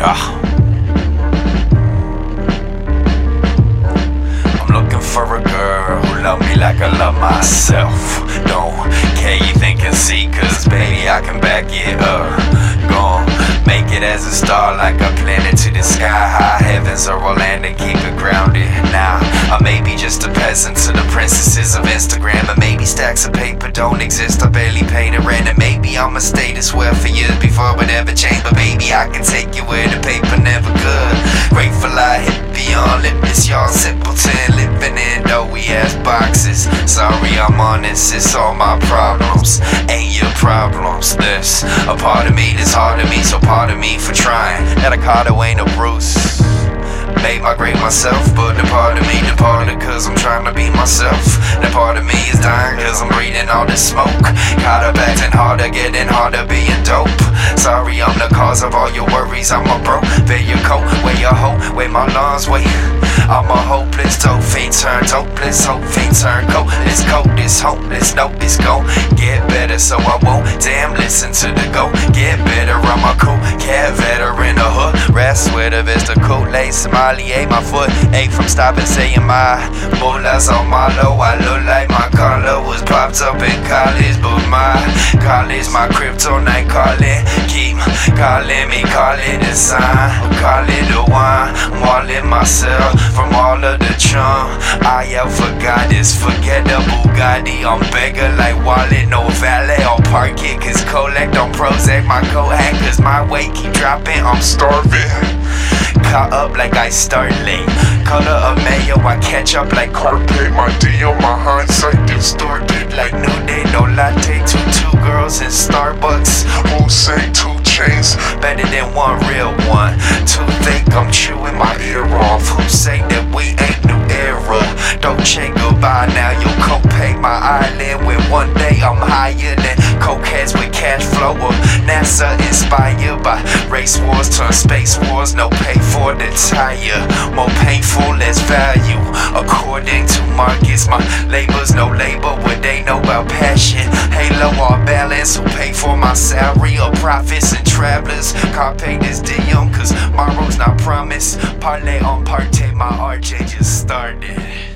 Yeah. I'm looking for a girl who love me like I love myself. Don't care you think and see, cause baby, I can back it up. Gon' make it as a star like a planet to the sky. High heavens are all land and keep it grounded. Now, I may be just a peasant to the princesses of don't exist. I barely pay the rent, and maybe I'ma stay this way for years before it ever. But baby, I can take you where the paper never could. Grateful I hit beyond limits, y'all simpleton living in doughy ass boxes. Sorry, I'm honest, it's all my problems. Ain't your problems. This a part of me that's hard to me, so part of me for trying. That caught away no Bruce. Made my grade myself, but the part of me departed cause I'm trying to be myself. That part of me cause I'm breathing all this smoke. Caught up acting harder, getting harder, being dope. Sorry, I'm the cause of all your worries. I'm a bro, wear your coat, wear your hoe, wear my lungs, wait. I'm a hopeless dope fiend turned hopeless, hope fiend turned cold. It's cold, it's hopeless, no, it's gon' get better, so I won't. Damn, listen to the go, get better. I'm a cool cat veteran, the hood, rest with a vista, cool lace, sommelier. My foot ache from stopping saying my bolas on my low. I look like popped up in college, but my college, my kryptonite calling, keep calling me, call it a sign, call it a wine. I'm walling myself from all of the chum. I have forgot this, forget the Bugatti. I'm beggar like wallet, no valet. I'll park it, cause collect on Prozac. My cohack, cause my weight keep dropping. I'm starving. Caught up like I start late. Color of I catch up like carpet. My deal, my hindsight distorted like new day, no latte. Two two girls in Starbucks. Who say two chains better than one real one? Two think I'm chewing my ear off. Who say that we ain't new era? Don't check goodbye now. Your copay my when one day I'm higher than cokeheads with cash flow. Or NASA inspired by race wars turn space wars. No pay for the tire. More painful, less value. According to markets, my labor's no labor. What they know about passion. Halo or balance. Who pay for my salary or profits and travelers? Carpe this diem, cause my road's not promised. Parlay on parte, my RJ just started.